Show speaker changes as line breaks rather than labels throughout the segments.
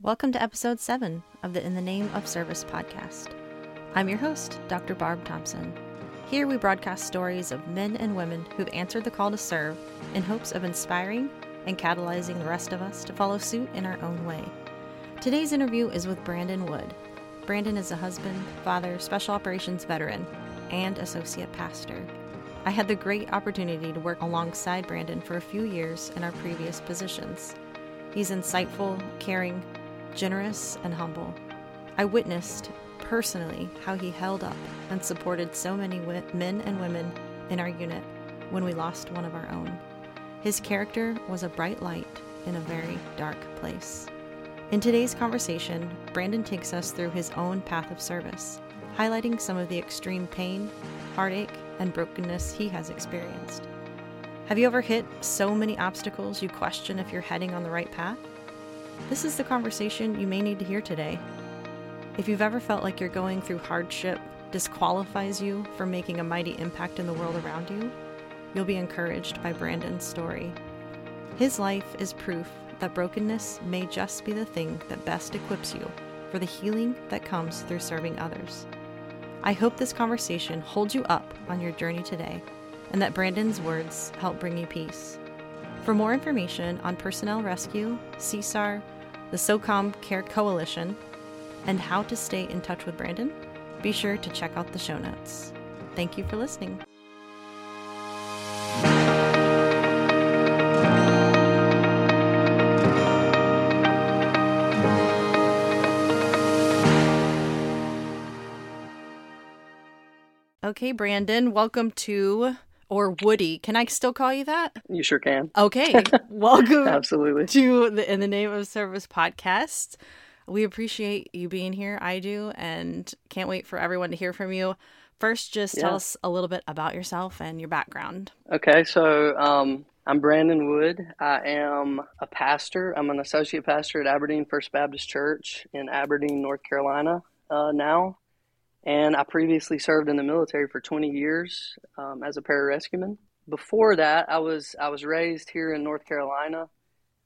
Welcome to episode 7 of the In the Name of Service podcast. I'm your host, Dr. Barb Thompson. Here we broadcast stories of men and women who've answered the call to serve in hopes of inspiring and catalyzing the rest of us to follow suit in our own way. Today's interview is with Brandon Wood. Brandon is a husband, father, special operations veteran, and associate pastor. I had the great opportunity to work alongside Brandon for a few years in our previous positions. He's insightful, caring, generous, and humble. I witnessed personally how he held up and supported so many wi- men and women in our unit when we lost one of our own. His character was a bright light in a very dark place. In today's conversation, Brandon takes us through his own path of service, highlighting some of the extreme pain, heartache, and brokenness he has experienced. Have you ever hit so many obstacles you question if you're heading on the right path? This is the conversation you may need to hear today. If you've ever felt like you're going through hardship disqualifies you from making a mighty impact in the world around you, you'll be encouraged by Brandon's story. His life is proof that brokenness may just be the thing that best equips you for the healing that comes through serving others. I hope this conversation holds you up on your journey today and that Brandon's words help bring you peace. For more information on personnel rescue, CSAR, the SOCOM Care Coalition, and how to stay in touch with Brandon, be sure to check out the show notes. Thank you for listening. Okay, Brandon, welcome to or Woody. Can I still call you that?
You sure can.
Okay. welcome
Absolutely.
to the In the Name of Service podcast. We appreciate you being here. I do, and can't wait for everyone to hear from you. First, just tell us a little bit about yourself and your background.
Okay, so um, I'm Brandon Wood. I am a pastor. I'm an associate pastor at Aberdeen First Baptist Church in Aberdeen, North Carolina uh, now. And I previously served in the military for 20 years um, as a pararescueman. Before that, I was I was raised here in North Carolina,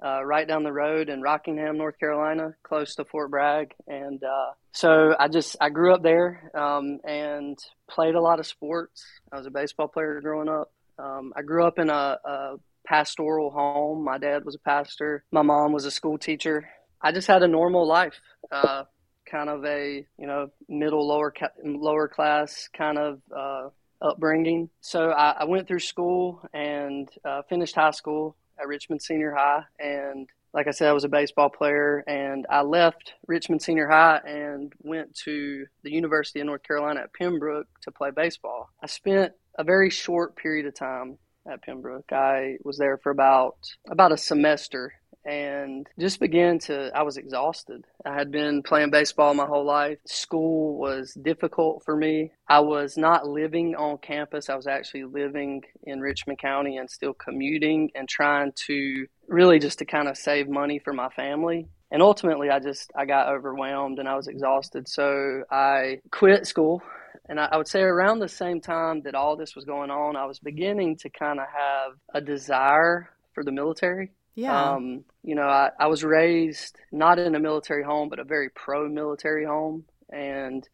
uh, right down the road in Rockingham, North Carolina, close to Fort Bragg. And uh, so I just I grew up there um, and played a lot of sports. I was a baseball player growing up. Um, I grew up in a, a pastoral home. My dad was a pastor. My mom was a school teacher. I just had a normal life, uh, kind of a you know middle lower lower class kind of uh, upbringing. So I, I went through school and uh, finished high school at Richmond Senior High, and like I said, I was a baseball player, and I left Richmond Senior High and went to the University of North Carolina at Pembroke to play baseball. I spent a very short period of time at Pembroke. I was there for about about a semester and just began to I was exhausted. I had been playing baseball my whole life. School was difficult for me. I was not living on campus. I was actually living in Richmond County and still commuting and trying to really just to kind of save money for my family. And ultimately I just I got overwhelmed and I was exhausted. So I quit school and I, would say around the same time that all this was going on, I was beginning to kind of have a desire for the military.
Yeah.
Um, you know, I, I was raised not in a military home, but a very pro military home. And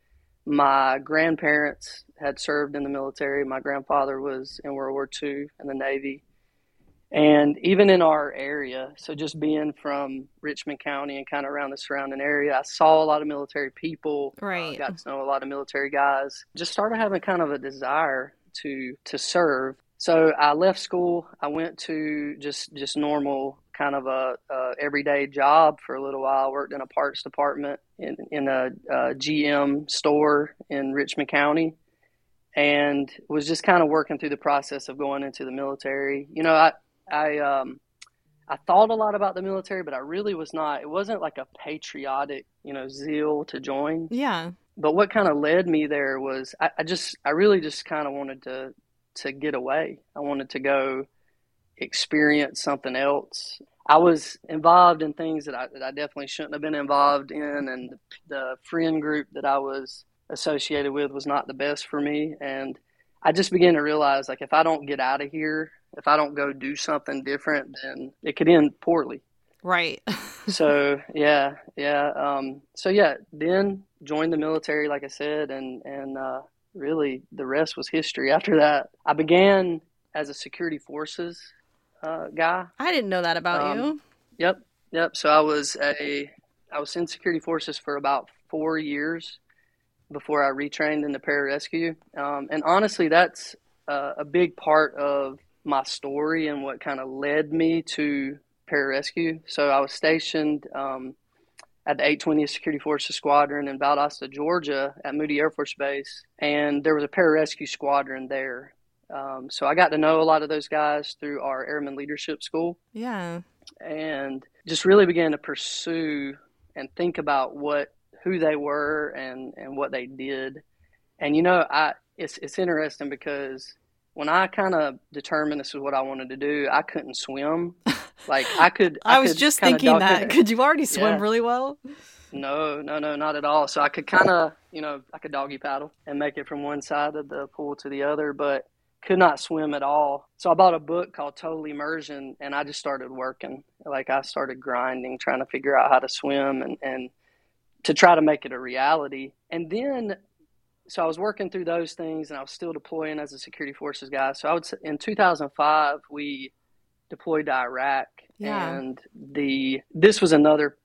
my grandparents had served in the military. My grandfather was in World War II in the Navy. And even in our area, so just being from Richmond County and kind of around the surrounding area, I saw a lot of military people. uh,
Right.
got to know a lot of military guys. Just started having kind of a desire to to serve. So I left school. I went to just just normal kind of a, a everyday job for a little while. I worked in a parts department in in a, a GM store in Richmond County, and was just kind of working through the process of going into the military. You know, I I um I thought a lot about the military, but I really was not. It wasn't like a patriotic, you know, zeal to join.
yeah.
But what kind of led me there was I, I just I really just kind of wanted to to get away. I wanted to go experience something else. I was involved in things that I, that I definitely shouldn't have been involved in, and the, the friend group that I was associated with was not the best for me. And I just began to realize, like, if I don't get out of here, if I don't go do something different, then it could end poorly.
Right.
so yeah, yeah. Um, so yeah, then joined the military, like I said, and and uh, really the rest was history. After that, I began as a security forces uh, guy.
I didn't know that about um, you.
Yep, yep. So I was a I was in security forces for about four years before I retrained in the pararescue. Um, and honestly, that's uh, a big part of my story and what kind of led me to pararescue. So I was stationed um, at the 820th Security Forces Squadron in Valdosta, Georgia, at Moody Air Force Base, and there was a pararescue squadron there. Um, so I got to know a lot of those guys through our Airman Leadership School.
Yeah.
And just really began to pursue and think about what who they were and and what they did. And you know, I it's it's interesting because when I kind of determined this is what I wanted to do, I couldn't swim. Like I could.
I,
I
was
could
just thinking that. Could you already swim
yeah.
really well?
No, no, no, not at all. So I could kind of, you know, I could doggy paddle and make it from one side of the pool to the other, but could not swim at all. So I bought a book called Total Immersion and I just started working. Like I started grinding, trying to figure out how to swim and, and to try to make it a reality. And then, so I was working through those things and I was still deploying as a security forces guy. So I would, in 2005, we deployed to Iraq yeah. and the, this was another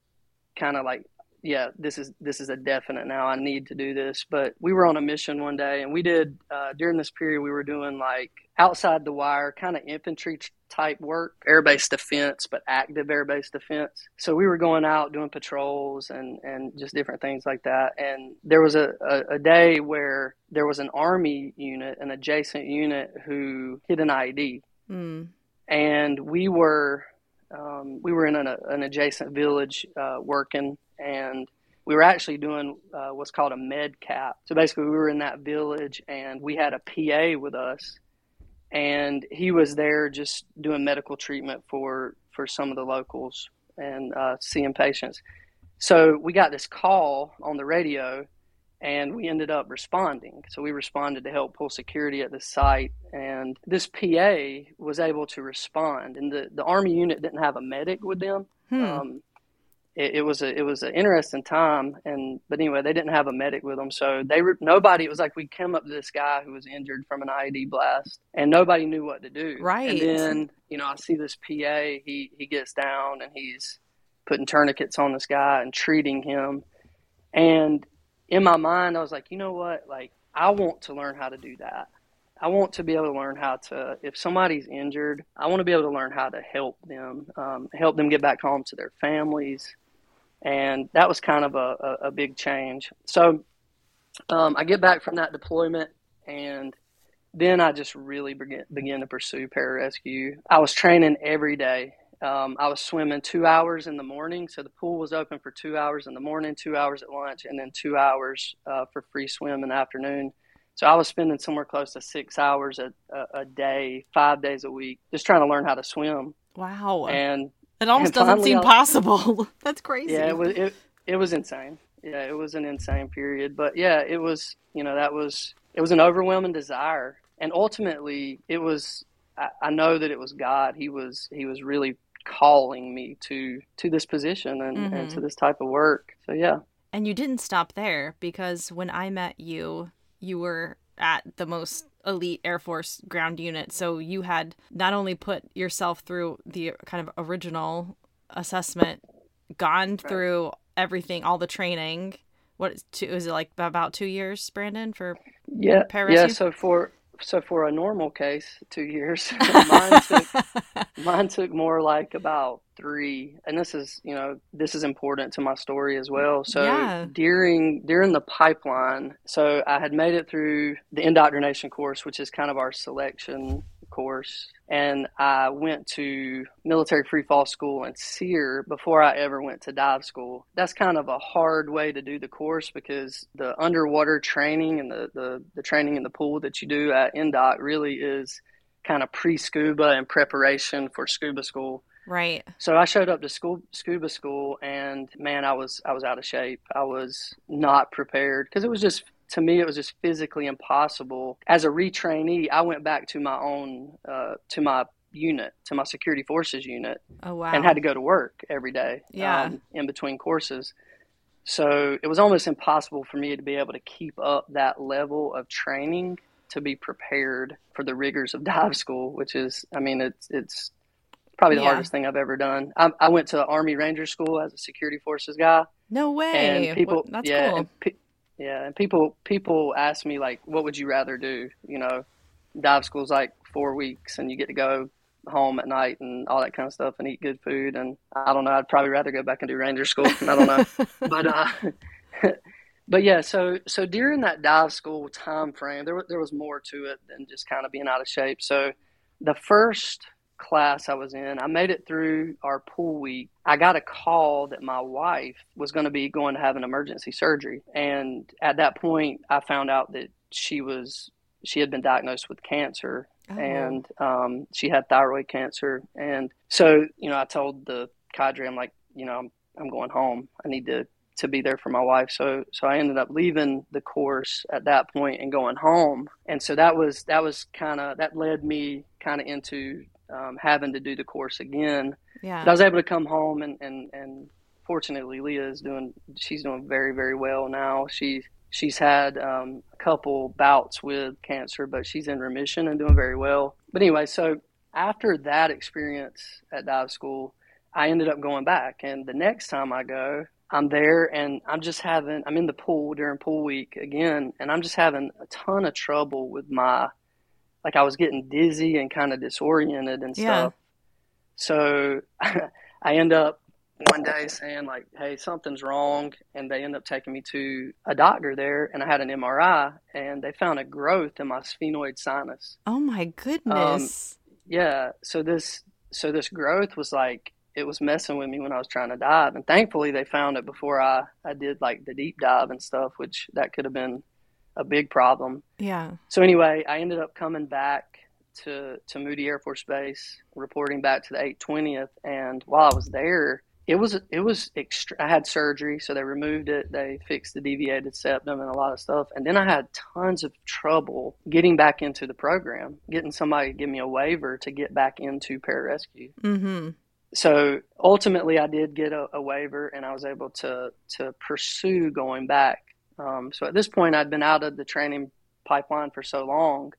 kind of like yeah, this is this is a definite now. I need to do this. But we were on a mission one day, and we did uh, during this period we were doing like outside the wire kind of infantry type work, air base defense, but active air base defense. So we were going out doing patrols and and just different things like that. And there was a, a, a day where there was an army unit, an adjacent unit, who hit an IED mm. And we were um, we were in an, an adjacent village uh, working and we were actually doing uh, what's called a med cap. So basically, we were in that village, and we had a PA with us, and he was there just doing medical treatment for for some of the locals and uh, seeing patients. So we got this call on the radio, and we ended up responding. So we responded to help pull security at the site, and this PA was able to respond. And the the army unit didn't have a medic with them. Hmm. Um, it, it, was a it was an interesting time and but anyway they didn't have a medic with them so they were nobody it was like we came up to this guy who was injured from an IED blast and nobody knew what to do
right
and then you know I see this PA he he gets down and he's putting tourniquets on this guy and treating him and in my mind I was like you know what like I want to learn how to do that I want to be able to learn how to, if somebody's injured, I want to be able to learn how to help them, um, help them get back home to their families, and that was kind of a, a, a big change. So um, I get back from that deployment, and then I just really begin, begin to pursue pararescue. I was training every day. Um, I was swimming two hours in the morning, so the pool was open for two hours in the morning, two hours at lunch, and then two hours uh, for free swim in the afternoon. So I was spending somewhere close to six hours a, a, a, day, five days a week, just trying to learn how to swim.
Wow!
And
it almost doesn't seem possible. That's crazy.
Yeah, it was it, it was insane. Yeah, it was an insane period. But yeah, it was you know that was it was an overwhelming desire, and ultimately it was. I, I know that it was God. He was he was really calling me to to this position and, mm-hmm. and to this type of work. So yeah.
And you didn't stop there because when I met you, you were at the most elite Air Force ground unit. So you had not only put yourself through the kind of original assessment, gone right. through everything, all the training. What is two, was it like about two years, Brandon, for
yeah, yeah. So for so for a normal case, two years. mine, took, mine took more like about three, and this is you know this is important to my story as well. So yeah. during during the pipeline, so I had made it through the indoctrination course, which is kind of our selection course, and I went to military free fall school in SERE before I ever went to dive school. That's kind of a hard way to do the course because the underwater training and the, the, the training in the pool that you do at Indoc really is kind of pre scuba and preparation for scuba school.
Right.
So I showed up to school scuba school and man I was I was out of shape. I was not prepared because it was just to me it was just physically impossible. As a retrainee, I went back to my own uh, to my unit, to my security forces unit,
Oh wow.
and had to go to work every day
Yeah.
um, in between courses. So it was almost impossible for me to be able to keep up that level of training to be prepared for the rigors of dive school, which is, I mean, it's it's probably the
Yeah.
hardest thing I've ever done. I, I went to Army Ranger School as a security forces guy,
no way.
and people,
What- that's
yeah,
cool.
and pe- yeah, and people people ask me like, what would you rather do? You know, dive school's like four weeks, and you get to go home at night and all that kind of stuff, and eat good food. And I don't know, I'd probably rather go back and do Ranger School. I don't know, but uh, but yeah, so so during that dive school time frame, there was there was more to it than just kind of being out of shape. So the first class I was in, I made it through our pool week. I got a call that my wife was going to be going to have an emergency surgery, and at that point, I found out that she was she had been diagnosed with cancer
Oh.
and um, she had thyroid cancer. And so, you know, I told the cadre, I'm like, you know, I'm, I'm going home. I need to, to be there for my wife. So, so I ended up leaving the course at that point and going home. And so that was, that was kind of, that led me kind of into um, having to do the course again.
yeah.
But I was able to come home and, and, and fortunately Leah is doing, she's doing very, very well now. She, she's had um, a couple bouts with cancer, but she's in remission and doing very well. But anyway, so after that experience at dive school, I ended up going back. And the next time I go, I'm there and I'm just having, I'm in the pool during pool week again, and I'm just having a ton of trouble with my, like I was getting dizzy and kind of disoriented and stuff. Yeah. So I end up one day saying like, "Hey, something's wrong," and they end up taking me to a doctor there, and I had an MRI, and they found a growth in my sphenoid sinus.
oh my um, goodness.
Yeah, so this so this growth was like it was messing with me when I was trying to dive, and thankfully they found it before I I did like the deep dive and stuff, which that could have been a big problem.
yeah.
So anyway, I ended up coming back to to Moody Air Force Base, reporting back to the 820th, and while I was there, it was it was extra. I had surgery, so they removed it. They fixed the deviated septum and a lot of stuff, and then I had tons of trouble getting back into the program, getting somebody to give me a waiver to get back into pararescue
Mm-hmm.
So ultimately I did get a, a waiver and I was able to to pursue going back. Um, so at this point I'd been out of the training pipeline for so long,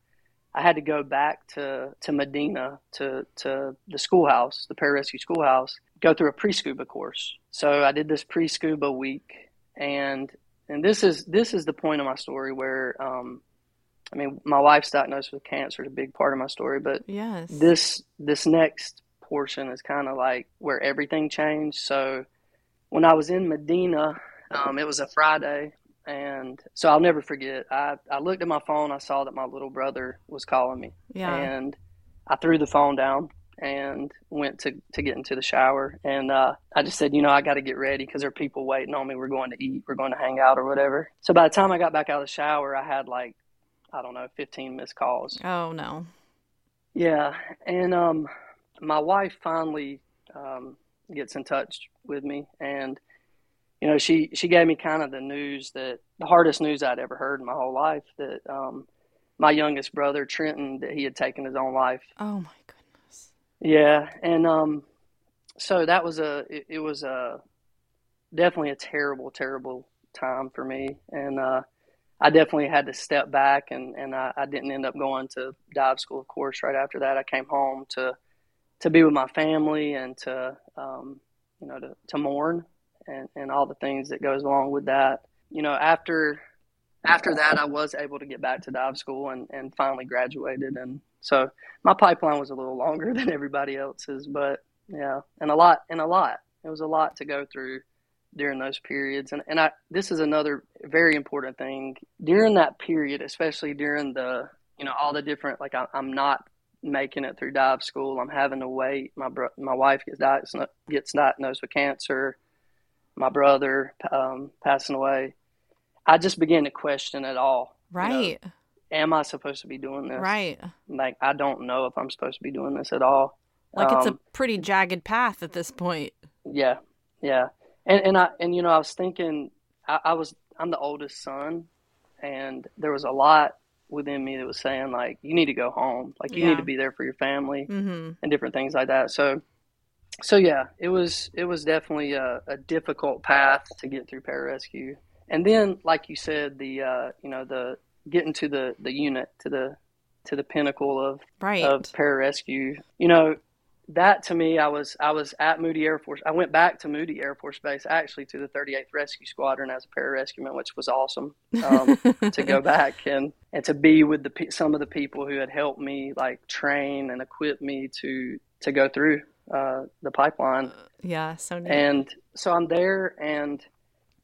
I had to go back to, to Medina to to the schoolhouse, the pararescue schoolhouse, go through a pre scuba course. So I did this pre scuba week and and this is this is the point of my story where um, I mean my wife's diagnosed with cancer is a big part of my story, but
Yes.
this this next portion is kind of like where everything changed. So when I was in Medina, um, it was a Friday, and so I'll never forget. I I looked at my phone. I saw that my little brother was calling me,
yeah.
and I threw the phone down and went to to get into the shower. And uh, I just said, you know, I got to get ready because there are people waiting on me. We're going to eat. We're going to hang out or whatever. So by the time I got back out of the shower, I had like I don't know, 15 missed calls.
oh no.
Yeah, and um, my wife finally um, gets in touch with me, and you know, she she gave me kind of the news that the hardest news I'd ever heard in my whole life that um, my youngest brother Trenton that he had taken his own life.
Oh my goodness.
Yeah, and um, so that was a it, it was a definitely a terrible terrible time for me, and uh, I definitely had to step back, and and I, I didn't end up going to dive school, of course. Right after that, I came home to to be with my family and to um, you know to to mourn and and all the things that goes along with that. You know, after after that, I was able to get back to dive school and and finally graduated, and so my pipeline was a little longer than everybody else's, but yeah, and a lot and a lot. It was a lot to go through during those periods, and and I this is another very important thing during that period, especially during the you know all the different like I, I'm not making it through dive school. I'm having to wait. My bro- my wife gets diagnosed gets diagnosed with cancer. My brother um, passing away. I just began to question it all. Right. you know, am I supposed to be doing this?
Right.
Like I don't know if I'm supposed to be doing this at all.
Like it's a
Um,
pretty jagged path at this point.
Yeah, yeah, and and I and you know I was thinking I, I was I'm the oldest son, and there was a lot within me that was saying like you need to go home, like you
Yeah.
need to be there for your family
Mm-hmm.
and different things like that. So, so yeah, it was it was definitely a, a difficult path to get through pararescue. And then, like you said, the uh, you know the getting to the the unit to the to the pinnacle of
Right.
of pararescue. You know, that to me, I was I was at Moody Air Force. I went back to Moody Air Force Base actually to the 38th Rescue Squadron as a pararescueman, which was awesome um, to go back and and to be with the some of the people who had helped me like train and equip me to to go through uh, the pipeline.
yeah. So neat.
And so I'm there, and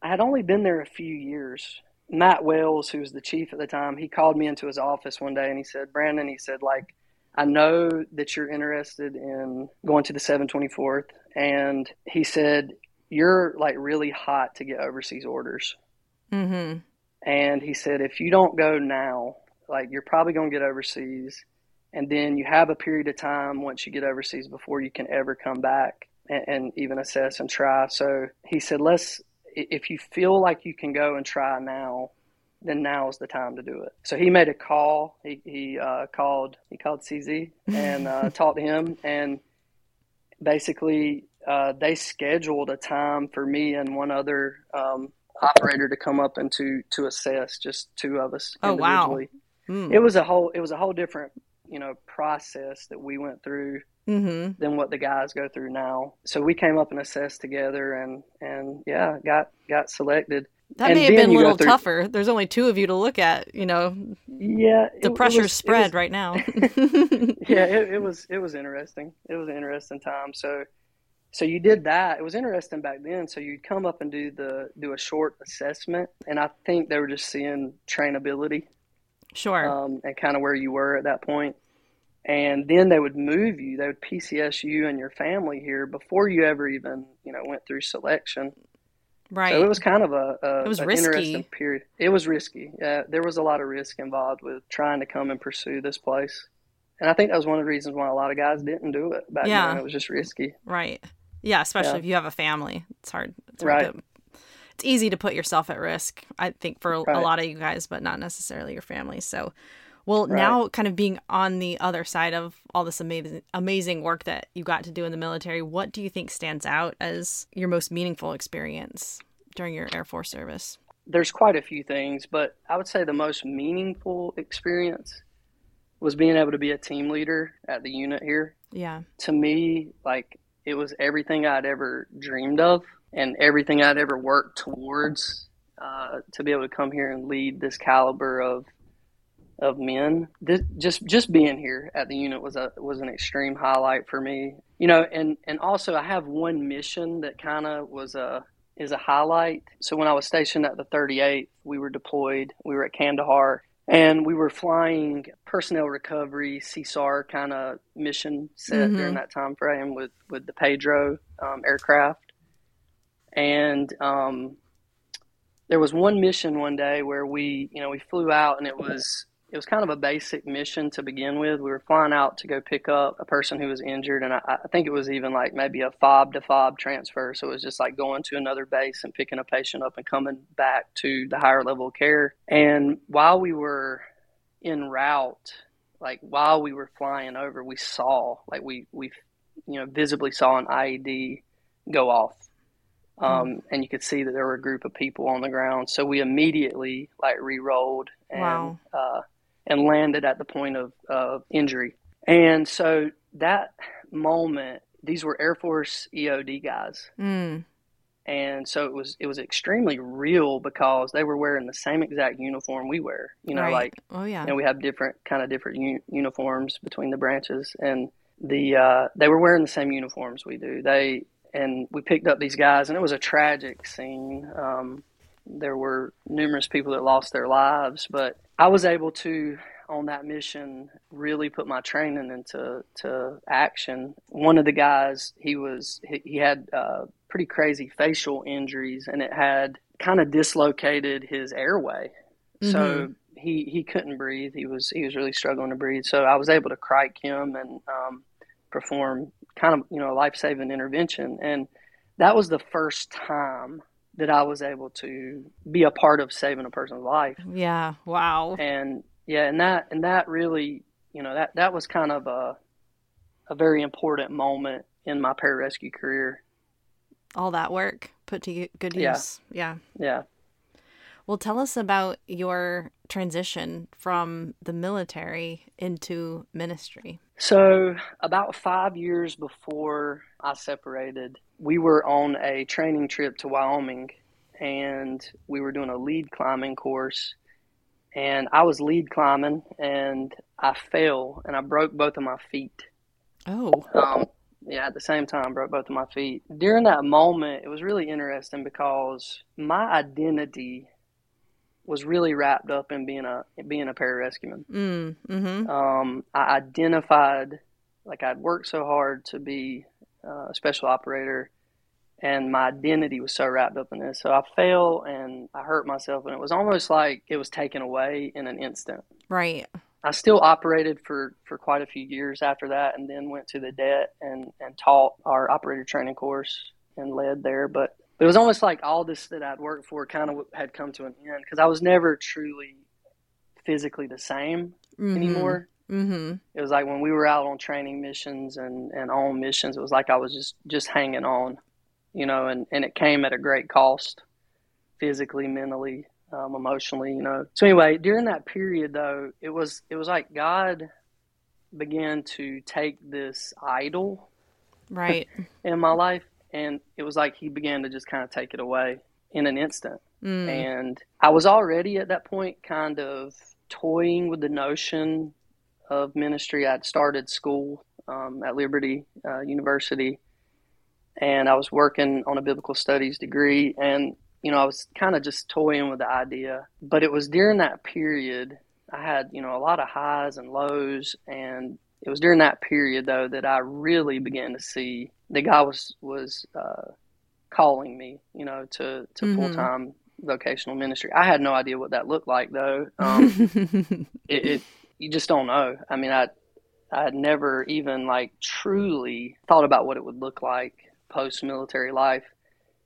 I had only been there a few years. Matt Wells, who was the chief at the time, he called me into his office one day and he said, Brandon, he said, like, I know that you're interested in going to the 724th. And he said, You're like really hot to get overseas orders.
mm-hmm.
And he said, If you don't go now, like, you're probably going to get overseas. And then you have a period of time once you get overseas before you can ever come back and, and even assess and try. So he said, Let's, if you feel like you can go and try now, then now is the time to do it. So he made a call. He, he uh, called he called CZ and uh, talked to him, and basically uh, they scheduled a time for me and one other um, operator to come up and to to assess just two of us
Oh, wow.
individually.
Mm.
It was a whole it was a whole different you know process that we went through
Mm-hmm.
than what the guys go through now. So we came up and assessed together, and and yeah, got got selected.
That
And
may have been a little tougher. There's only two of you to look at. You know,
Yeah, it-
the pressure's
was-
spread
was-
right now.
yeah, it, it was it was interesting. It was an interesting time. So so you did that. It was interesting back then. So you'd come up and do the do a short assessment, and I think they were just seeing trainability
sure.
um, and kind of where you were at that point. And then they would move you. They would PCS you and your family here before you ever even you know went through selection.
Right.
So it was kind of a, a
It was
an
risky.
interesting period. It was risky. Yeah, there was a lot of risk involved with trying to come and pursue this place, and I think that was one of the reasons why a lot of guys didn't do it back
Yeah.
then. It was just risky.
Right. Yeah, especially
Yeah.
if you have a family. It's hard. It's hard
Right.
to, it's easy to put yourself at risk, I think, for a, a lot of you guys, but not necessarily your family. So, well,
Right.
now kind of being on the other side of all this amazing, amazing work that you got to do in the military, what do you think stands out as your most meaningful experience during your Air Force service?
There's quite a few things, but I would say the most meaningful experience was being able to be a team leader at the unit here.
Yeah.
To me, like it was everything I'd ever dreamed of and everything I'd ever worked towards. Uh, to be able to come here and lead this caliber of of men. This, just just being here at the unit was a was an extreme highlight for me. You know, and and also I have one mission that kind of was a is a highlight. So when I was stationed at the 38th, we were deployed. We were at Kandahar, and we were flying personnel recovery CSAR kind of mission set
Mhm.
during that time frame with with the Pedro um, aircraft, and um, there was one mission one day where we you know we flew out and it was it was kind of a basic mission to begin with. We were flying out to go pick up a person who was injured, and I, I think it was even like maybe a fob to fob transfer. So it was just like going to another base and picking a patient up and coming back to the higher level of care. And while we were en route, like while we were flying over, we saw like we we you know visibly saw an IED go off. Um, and you could see that there were a group of people on the ground. So we immediately like re-rolled and
Wow.
uh, and landed at the point of, of injury. And so that moment, these were Air Force EOD guys,
Mm.
and so it was it was extremely real because they were wearing the same exact uniform we wear. You know,
right.
like
oh yeah.
and we have different kind of different u- uniforms between the branches, and the uh, they were wearing the same uniforms we do. They and we picked up these guys, and it was a tragic scene. Um, there were numerous people that lost their lives, but I was able to on that mission really put my training into to action. One of the guys, he was he, he had uh, pretty crazy facial injuries, and it had kind of dislocated his airway. So he he couldn't breathe. He was he was really struggling to breathe. So I was able to cric him and um, perform kind of you know life saving intervention, and that was the first time that I was able to be a part of saving a person's life.
Yeah. Wow.
And yeah, and that and that really, you know, that that was kind of a a very important moment in my pararescue career.
All that work put to good use. Yeah.
Yeah. yeah.
Well, tell us about your transition from the military into ministry.
So, about five years before I separated, we were on a training trip to Wyoming and we were doing a lead climbing course. And I was lead climbing and I fell and I broke both of my feet.
Oh.
Um, yeah, at the same time, broke both of my feet. During that moment, it was really interesting because my identity was really wrapped up in being a being a pararescueman.
Mm, mm-hmm.
um, I identified like I'd worked so hard to be uh, a special operator, and my identity was so wrapped up in this. So I fell and I hurt myself, and it was almost like it was taken away in an instant.
Right.
I still operated for, for quite a few years after that, and then went to the DET and, and taught our operator training course and led there. But it was almost like all this that I'd worked for kind of had come to an end because I was never truly physically the same mm-hmm. anymore.
Mm-hmm.
It was like when we were out on training missions and, and on missions, it was like I was just, just hanging on, you know, and, and it came at a great cost physically, mentally, um, emotionally, you know. So anyway, during that period though, it was, it was like God began to take this idol
right
in my life and it was like he began to just kind of take it away in an instant.
Mm.
And I was already at that point kind of toying with the notion of ministry. I'd started school um, at Liberty uh, University, and I was working on a biblical studies degree. And you know, I was kind of just toying with the idea. But it was during that period I had you know a lot of highs and lows, and it was during that period though that I really began to see the guy was was uh, calling me, you know, to to mm-hmm. full time vocational ministry. I had no idea what that looked like though. Um, it, it, you just don't know. I mean, I I had never even like truly thought about what it would look like post military life,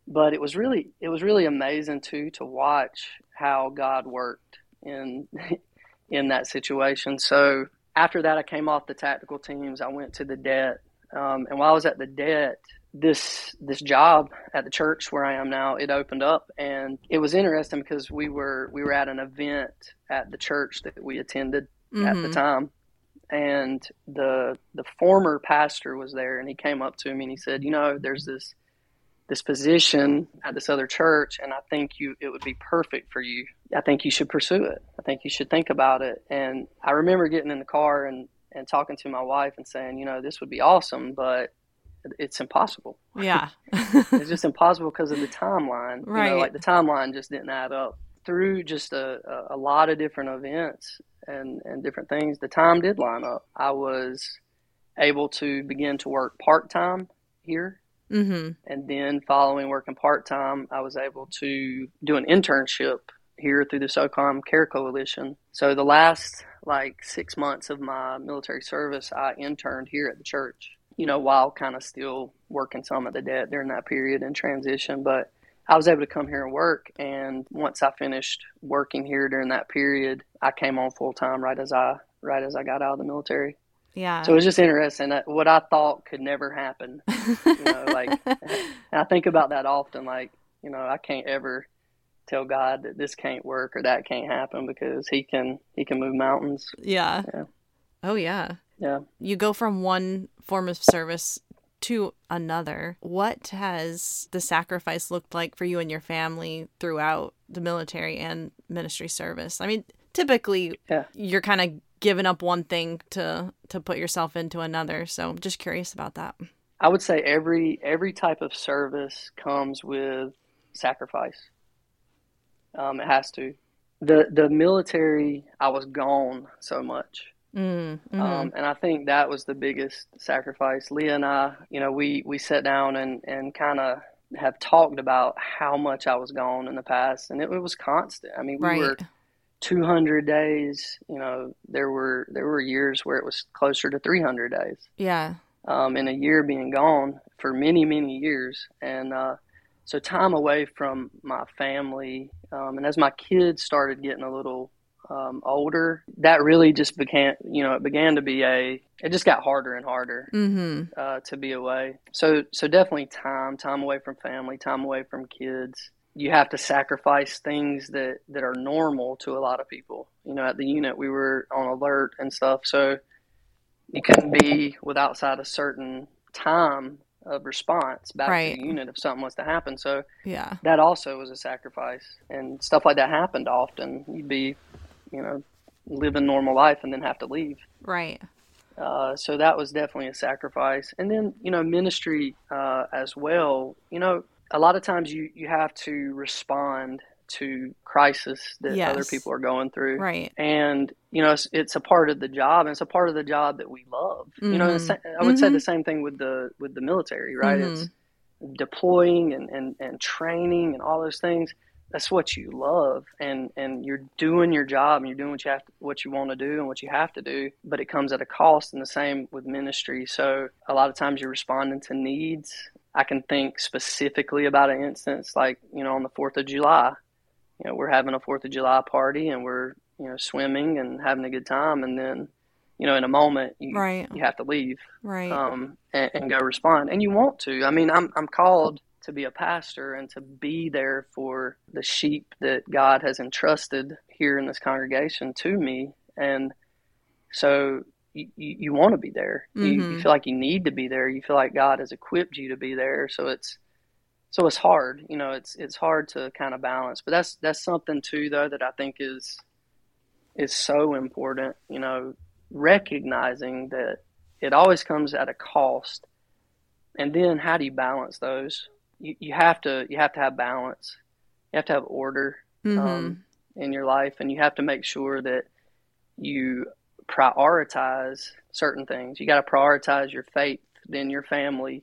but it was really it was really amazing too to watch how God worked in in that situation. So after that, I came off the tactical teams. I went to the DET, um, and while I was at the DET, this this job at the church where I am now, it opened up, and it was interesting because we were we were at an event at the church that we attended mm-hmm. at the mm-hmm. time, and the the former pastor was there, and he came up to me and he said, "You know, there's this." this position at this other church and I think you it would be perfect for you. I think you should pursue it. I think you should think about it. And I remember getting in the car and and talking to my wife and saying, you know, this would be awesome, but it's impossible.
Yeah.
it's just impossible because of the timeline.
Right.
You know, like the timeline just didn't add up. Through just a, a, lot of different events and, and different things, the time did line up. I was able to begin to work part time here.
Mm-hmm.
And then following working part time, I was able to do an internship here through the SOCOM Care Coalition. So the last like six months of my military service, I interned here at the church, you know, while kind of still working some of the DET during that period in transition. But I was able to come here and work. And once I finished working here during that period, I came on full time right as I right as I got out of the military.
Yeah.
So it was just interesting. What I thought could never happen. you know, like I think about that often. Like, you know, I can't ever tell God that this can't work or that can't happen because he can he can move mountains.
Yeah.
yeah.
Oh yeah.
Yeah.
You go from one form of service to another. What has the sacrifice looked like for you and your family throughout the military and ministry service? I mean, typically
yeah.
you're kind of giving up one thing to to put yourself into another. So, I'm just curious about that.
I would say every every type of service comes with sacrifice. Um, it has to. The the military, I was gone so much.
Mm, hmm
um, and I think that was the biggest sacrifice. Leah and I, you know, we, we sat down and, and kind of have talked about how much I was gone in the past, and it, it was constant. I mean, we
right.
were 200 days. You know, there were there were years where it was closer to 300 days.
Yeah.
Um, in a year being gone for many many years, and uh, so time away from my family, um, and as my kids started getting a little um, older, that really just began, you know, it began to be a, it just got harder and harder
Mm-hmm.
uh, to be away. So, so definitely time, time away from family, time away from kids. You have to sacrifice things that, that are normal to a lot of people. You know, at the unit, we were on alert and stuff. So you couldn't be with outside a certain time of response back
Right.
to the unit if something was to happen. So
Yeah.
that also was a sacrifice and stuff like that happened often. You'd be, you know, live a normal life and then have to leave.
Right.
Uh, so that was definitely a sacrifice. And then, you know, ministry uh, as well. You know, a lot of times you, you have to respond to crisis that other people are going through.
Right.
And, you know, it's, it's a part of the job and it's a part of the job that we love. You know,
Mhm.
sa- I would say
Mhm.
the same thing with the, with the military, right?
Mhm.
It's deploying and, and, and training and all those things that's what you love and and you're doing your job and you're doing what you have to, what you want to do and what you have to do but it comes at a cost and the same with ministry so a lot of times you're responding to needs i can think specifically about an instance like you know on the 4th of july you know we're having a 4th of july party and we're you know swimming and having a good time and then you know in a moment you
Right.
you have to leave
Right.
um, and, and go respond. And you want to. I mean, I'm I'm called to be a pastor and to be there for the sheep that God has entrusted here in this congregation to me. And so you, you, want to be there. You, you
Mhm.
feel like you need to be there. You feel like God has equipped you to be there. So it's so it's hard. You know, it's it's hard to kind of balance. But that's that's something too, though, that I think is is so important. You know, recognizing that it always comes at a cost and then how do you balance those you, you have to you have to have balance you have to have order
Mhm.
um, in your life and you have to make sure that you prioritize certain things you got to prioritize your faith then your family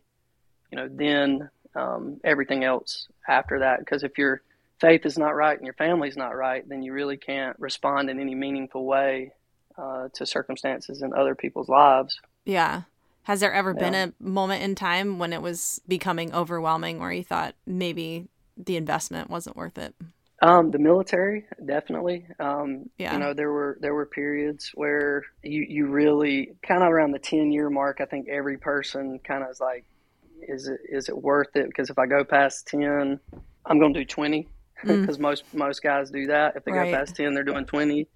you know then um, everything else after that because if your faith is not right and your family's not right then you really can't respond in any meaningful way uh, to circumstances in other people's lives
Yeah. Has there ever been a moment in time when it was becoming overwhelming where you thought maybe the investment wasn't worth it?
Um, the military, definitely. Um,
Yeah.
You know, there were there were periods where you you really kind of around the ten year mark. I think every person kind of is like, is it is it worth it? Because if I go past ten, I'm going to do twenty.
Mm.
Because most most guys do that. If they
Right.
go past ten, they're doing twenty.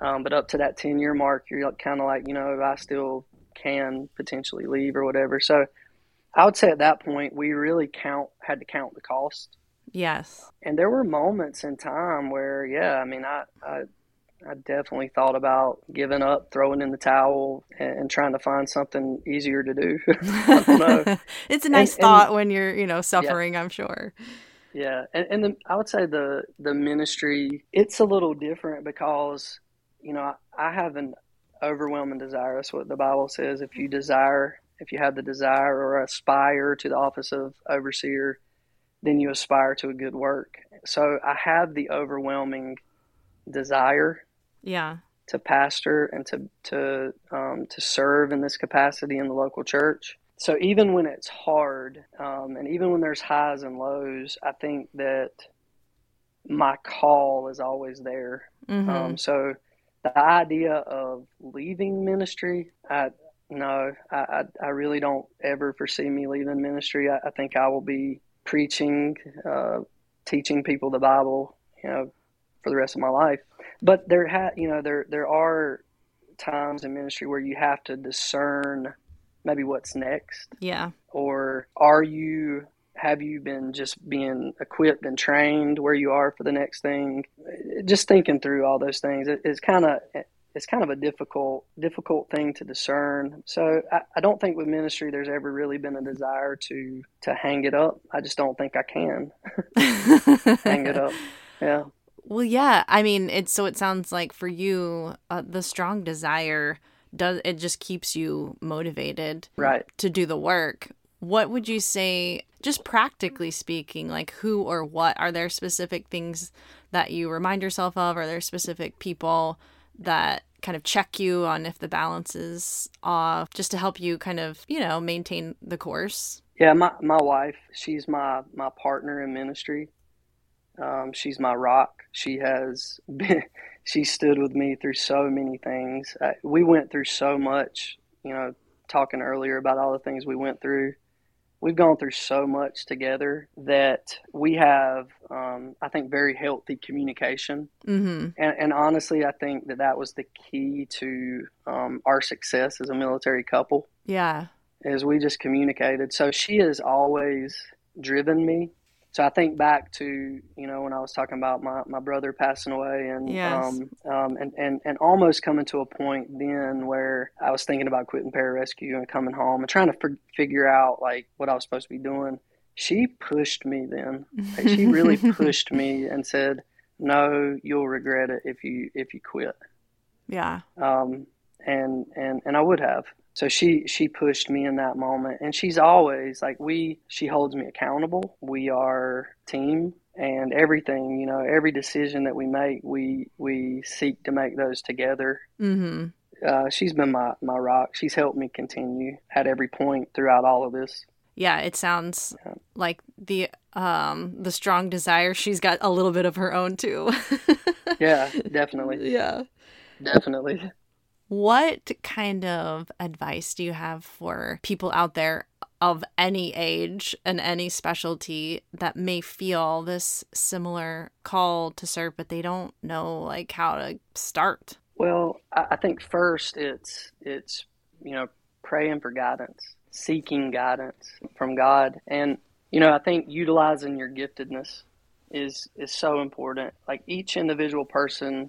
Um, but up to that ten year mark, you're kind of like, you know, I still can potentially leave or whatever. So I would say at that point, we really count had to count the cost
Yes.
and there were moments in time where yeah i mean i i, I definitely thought about giving up throwing in the towel and, and trying to find something easier to do i don't know
it's a nice
and-
thought when you're, you know, suffering, I'm sure.
yeah and, and the, i would say the the ministry it's a little different because you know i, I have an overwhelming desire that's what the bible says if you desire if you have the desire or aspire to the office of overseer then you aspire to a good work so i have the overwhelming desire
Yeah.
to pastor and to to um, to serve in this capacity in the local church. So even when it's hard, um, and even when there's highs and lows, I think that my call is always there.
hmm
Um, so the idea of leaving ministry, I no, I, I, I really don't ever foresee me leaving ministry. I, I think I will be preaching, uh, teaching people the Bible, you know, for the rest of my life. But there ha you know, there there are times in ministry where you have to discern maybe what's next
yeah.
or are you have you been just being equipped and trained where you are for the next thing? Just thinking through all those things it, it's kind of it's kind of a difficult difficult thing to discern. So I, I don't think with ministry there's ever really been a desire to to hang it up. I just don't think i can hang it up. Yeah.
Well, yeah. I mean, it's so it sounds like for you, uh, the strong desire does it just keeps you motivated
right.
to do the work. What would you say, just practically speaking, like who or what are there specific things that you remind yourself of? Are there specific people that kind of check you on if the balance is off, just to help you kind of, you know, maintain the course?
Yeah, my my wife, she's my my partner in ministry. Um, she's my rock. She has been, she stood with me through so many things. Uh, we went through so much, you know, talking earlier about all the things we went through. We've gone through so much together that we have, um, I think, very healthy communication.
Mm-hmm.
And, and, honestly, I think that that was the key to um, our success as a military couple.
Yeah.
Is we just communicated. So she has always driven me so I think back to you know when I was talking about my, my brother passing away and
yes.
um, um, and, and and almost coming to a point then where I was thinking about quitting pararescue and coming home and trying to f- figure out like what I was supposed to be doing. She pushed me then. Like, she really pushed me and said, "No, you'll regret it if you if you quit."
Yeah.
Um, and and and I would have. So she she pushed me in that moment. And she's always like we she holds me accountable. We are team. And everything you know every decision that we make we we seek to make those together.
Mm-hmm.
uh, she's been my my rock. She's helped me continue at every point throughout all of this.
Yeah it sounds yeah. like the um the strong desire. She's got a little bit of her own too.
Yeah definitely.
Yeah.
Definitely
what kind of advice do you have for people out there of any age and any specialty that may feel this similar call to serve, but they don't know like how to start?
Well, I think first it's it's you know praying for guidance, seeking guidance from God, and you know I think utilizing your giftedness is is so important. Like each individual person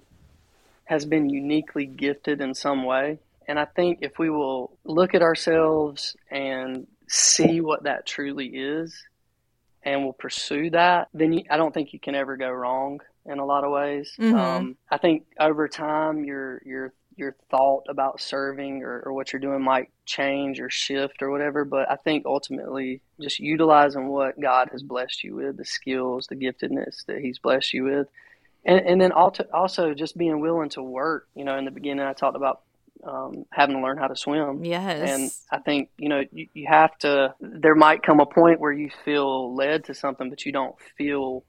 has been uniquely gifted in some way. And I think if we will look at ourselves and see what that truly is and we'll pursue that, then you, I don't think you can ever go wrong in a lot of ways.
Mm-hmm.
Um, I think over time, your your your thought about serving or, or what you're doing might change or shift or whatever. But I think ultimately, just utilizing what God has blessed you with, the skills, the giftedness that He's blessed you with, and, and then also just being willing to work. You know, in the beginning, I talked about um, having to learn how to swim.
Yes.
And I think, you know, you, you have to, there might come a point where you feel led to something, but you don't feel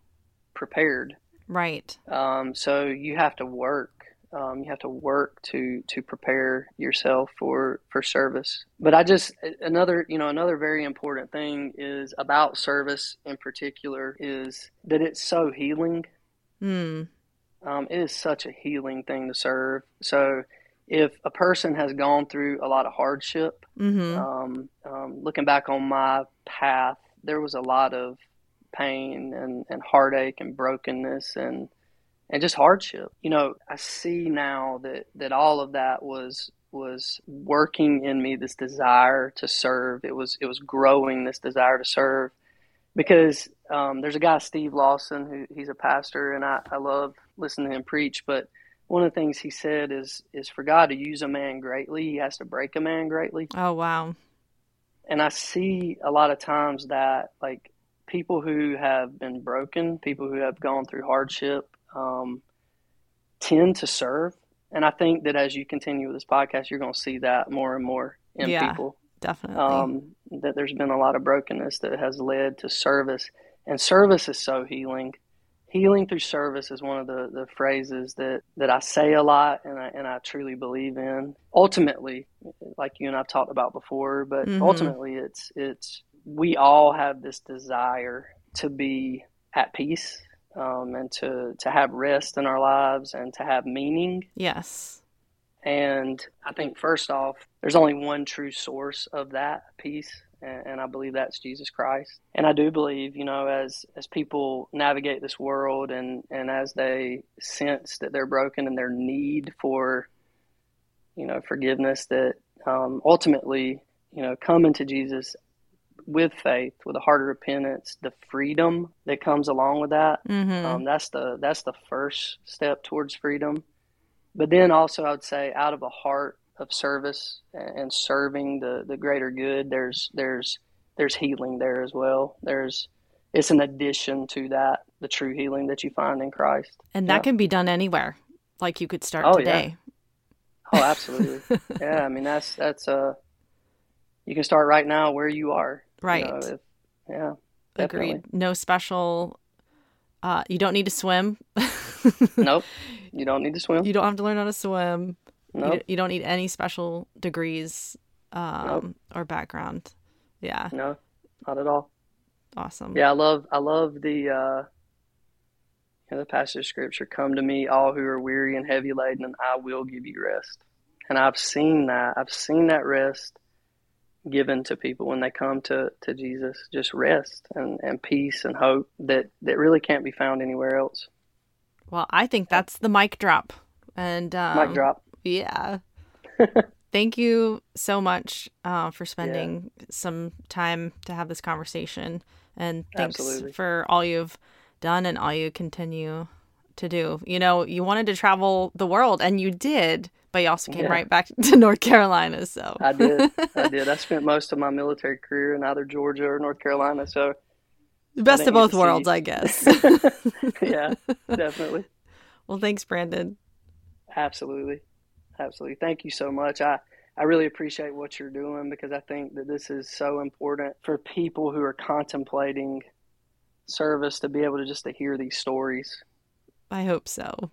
prepared.
Right.
Um, so you have to work. Um, you have to work to to prepare yourself for for service. But I just another you know another very important thing is about service in particular is that it's so healing
Mm.
Um, it is such a healing thing to serve. So, if a person has gone through a lot of hardship,
mm-hmm.
um, um, looking back on my path, there was a lot of pain and, and heartache and brokenness and and just hardship. You know, I see now that that all of that was was working in me this desire to serve. It was it was growing this desire to serve because um, there's a guy Steve Lawson who he's a pastor and I, I love listening to him preach but one of the things he said is is for God to use a man greatly he has to break a man greatly.
Oh wow.
And I see a lot of times that like people who have been broken people who have gone through hardship um, tend to serve. And I think that as you continue with this podcast you're going to see that more and more in
yeah.
people
definitely.
Um, that there's been a lot of brokenness that has led to service, and service is so healing. Healing through service is one of the, the phrases that, that I say a lot and I, and I truly believe in. Ultimately, like you and I've talked about before, but
mm-hmm.
ultimately it's it's we all have this desire to be at peace um, and to, to have rest in our lives and to have meaning.
Yes.
And I think first off, there's only one true source of that peace, and, I believe that's Jesus Christ. And I do believe, you know, as as people navigate this world and and as they sense that they're broken and their need for, you know, forgiveness, that um, ultimately, you know, coming to Jesus with faith, with a heart of repentance, the freedom that comes along with that,
mm-hmm.
um, that's the that's the first step towards freedom. But then also, I would say, out of a heart of service and serving the, the greater good, there's there's there's healing there as well. There's it's an addition to that, the true healing that you find in Christ.
And that yeah. can be done anywhere. Like you could start
oh,
today.
Yeah. Oh, absolutely. yeah, I mean that's that's uh you can start right now where you are.
Right.
You know, if, yeah.
Definitely. Agreed. No special Uh, you don't need to swim.
nope. You don't need to swim.
You don't have to learn how to swim.
Nope.
You, you don't need any special degrees um,
Nope.
or background. Yeah,
No, not at all.
awesome.
Yeah, I love I love the uh you know, the passage of scripture, come to me all who are weary and heavy laden and I will give you rest. And I've seen that. I've seen that rest given to people when they come to, to Jesus. Just rest and, and peace and hope that, that really can't be found anywhere else.
Well, I think that's the mic drop. And um,
Mic drop.
Yeah. Thank you so much uh, for spending some time to have this conversation. And thanks
Absolutely.
for all you've done and all you continue to do. You know, you wanted to travel the world and you did, but you also came
Yeah.
right back to North Carolina. So
I did. I did. I spent most of my military career in either Georgia or North Carolina, so
the best of both worlds,
see-
I guess.
yeah, definitely.
well, thanks, Brandon.
Absolutely. Absolutely. Thank you so much. I, I really appreciate what you're doing because I think that this is so important for people who are contemplating service to be able to just to hear these stories.
I hope so.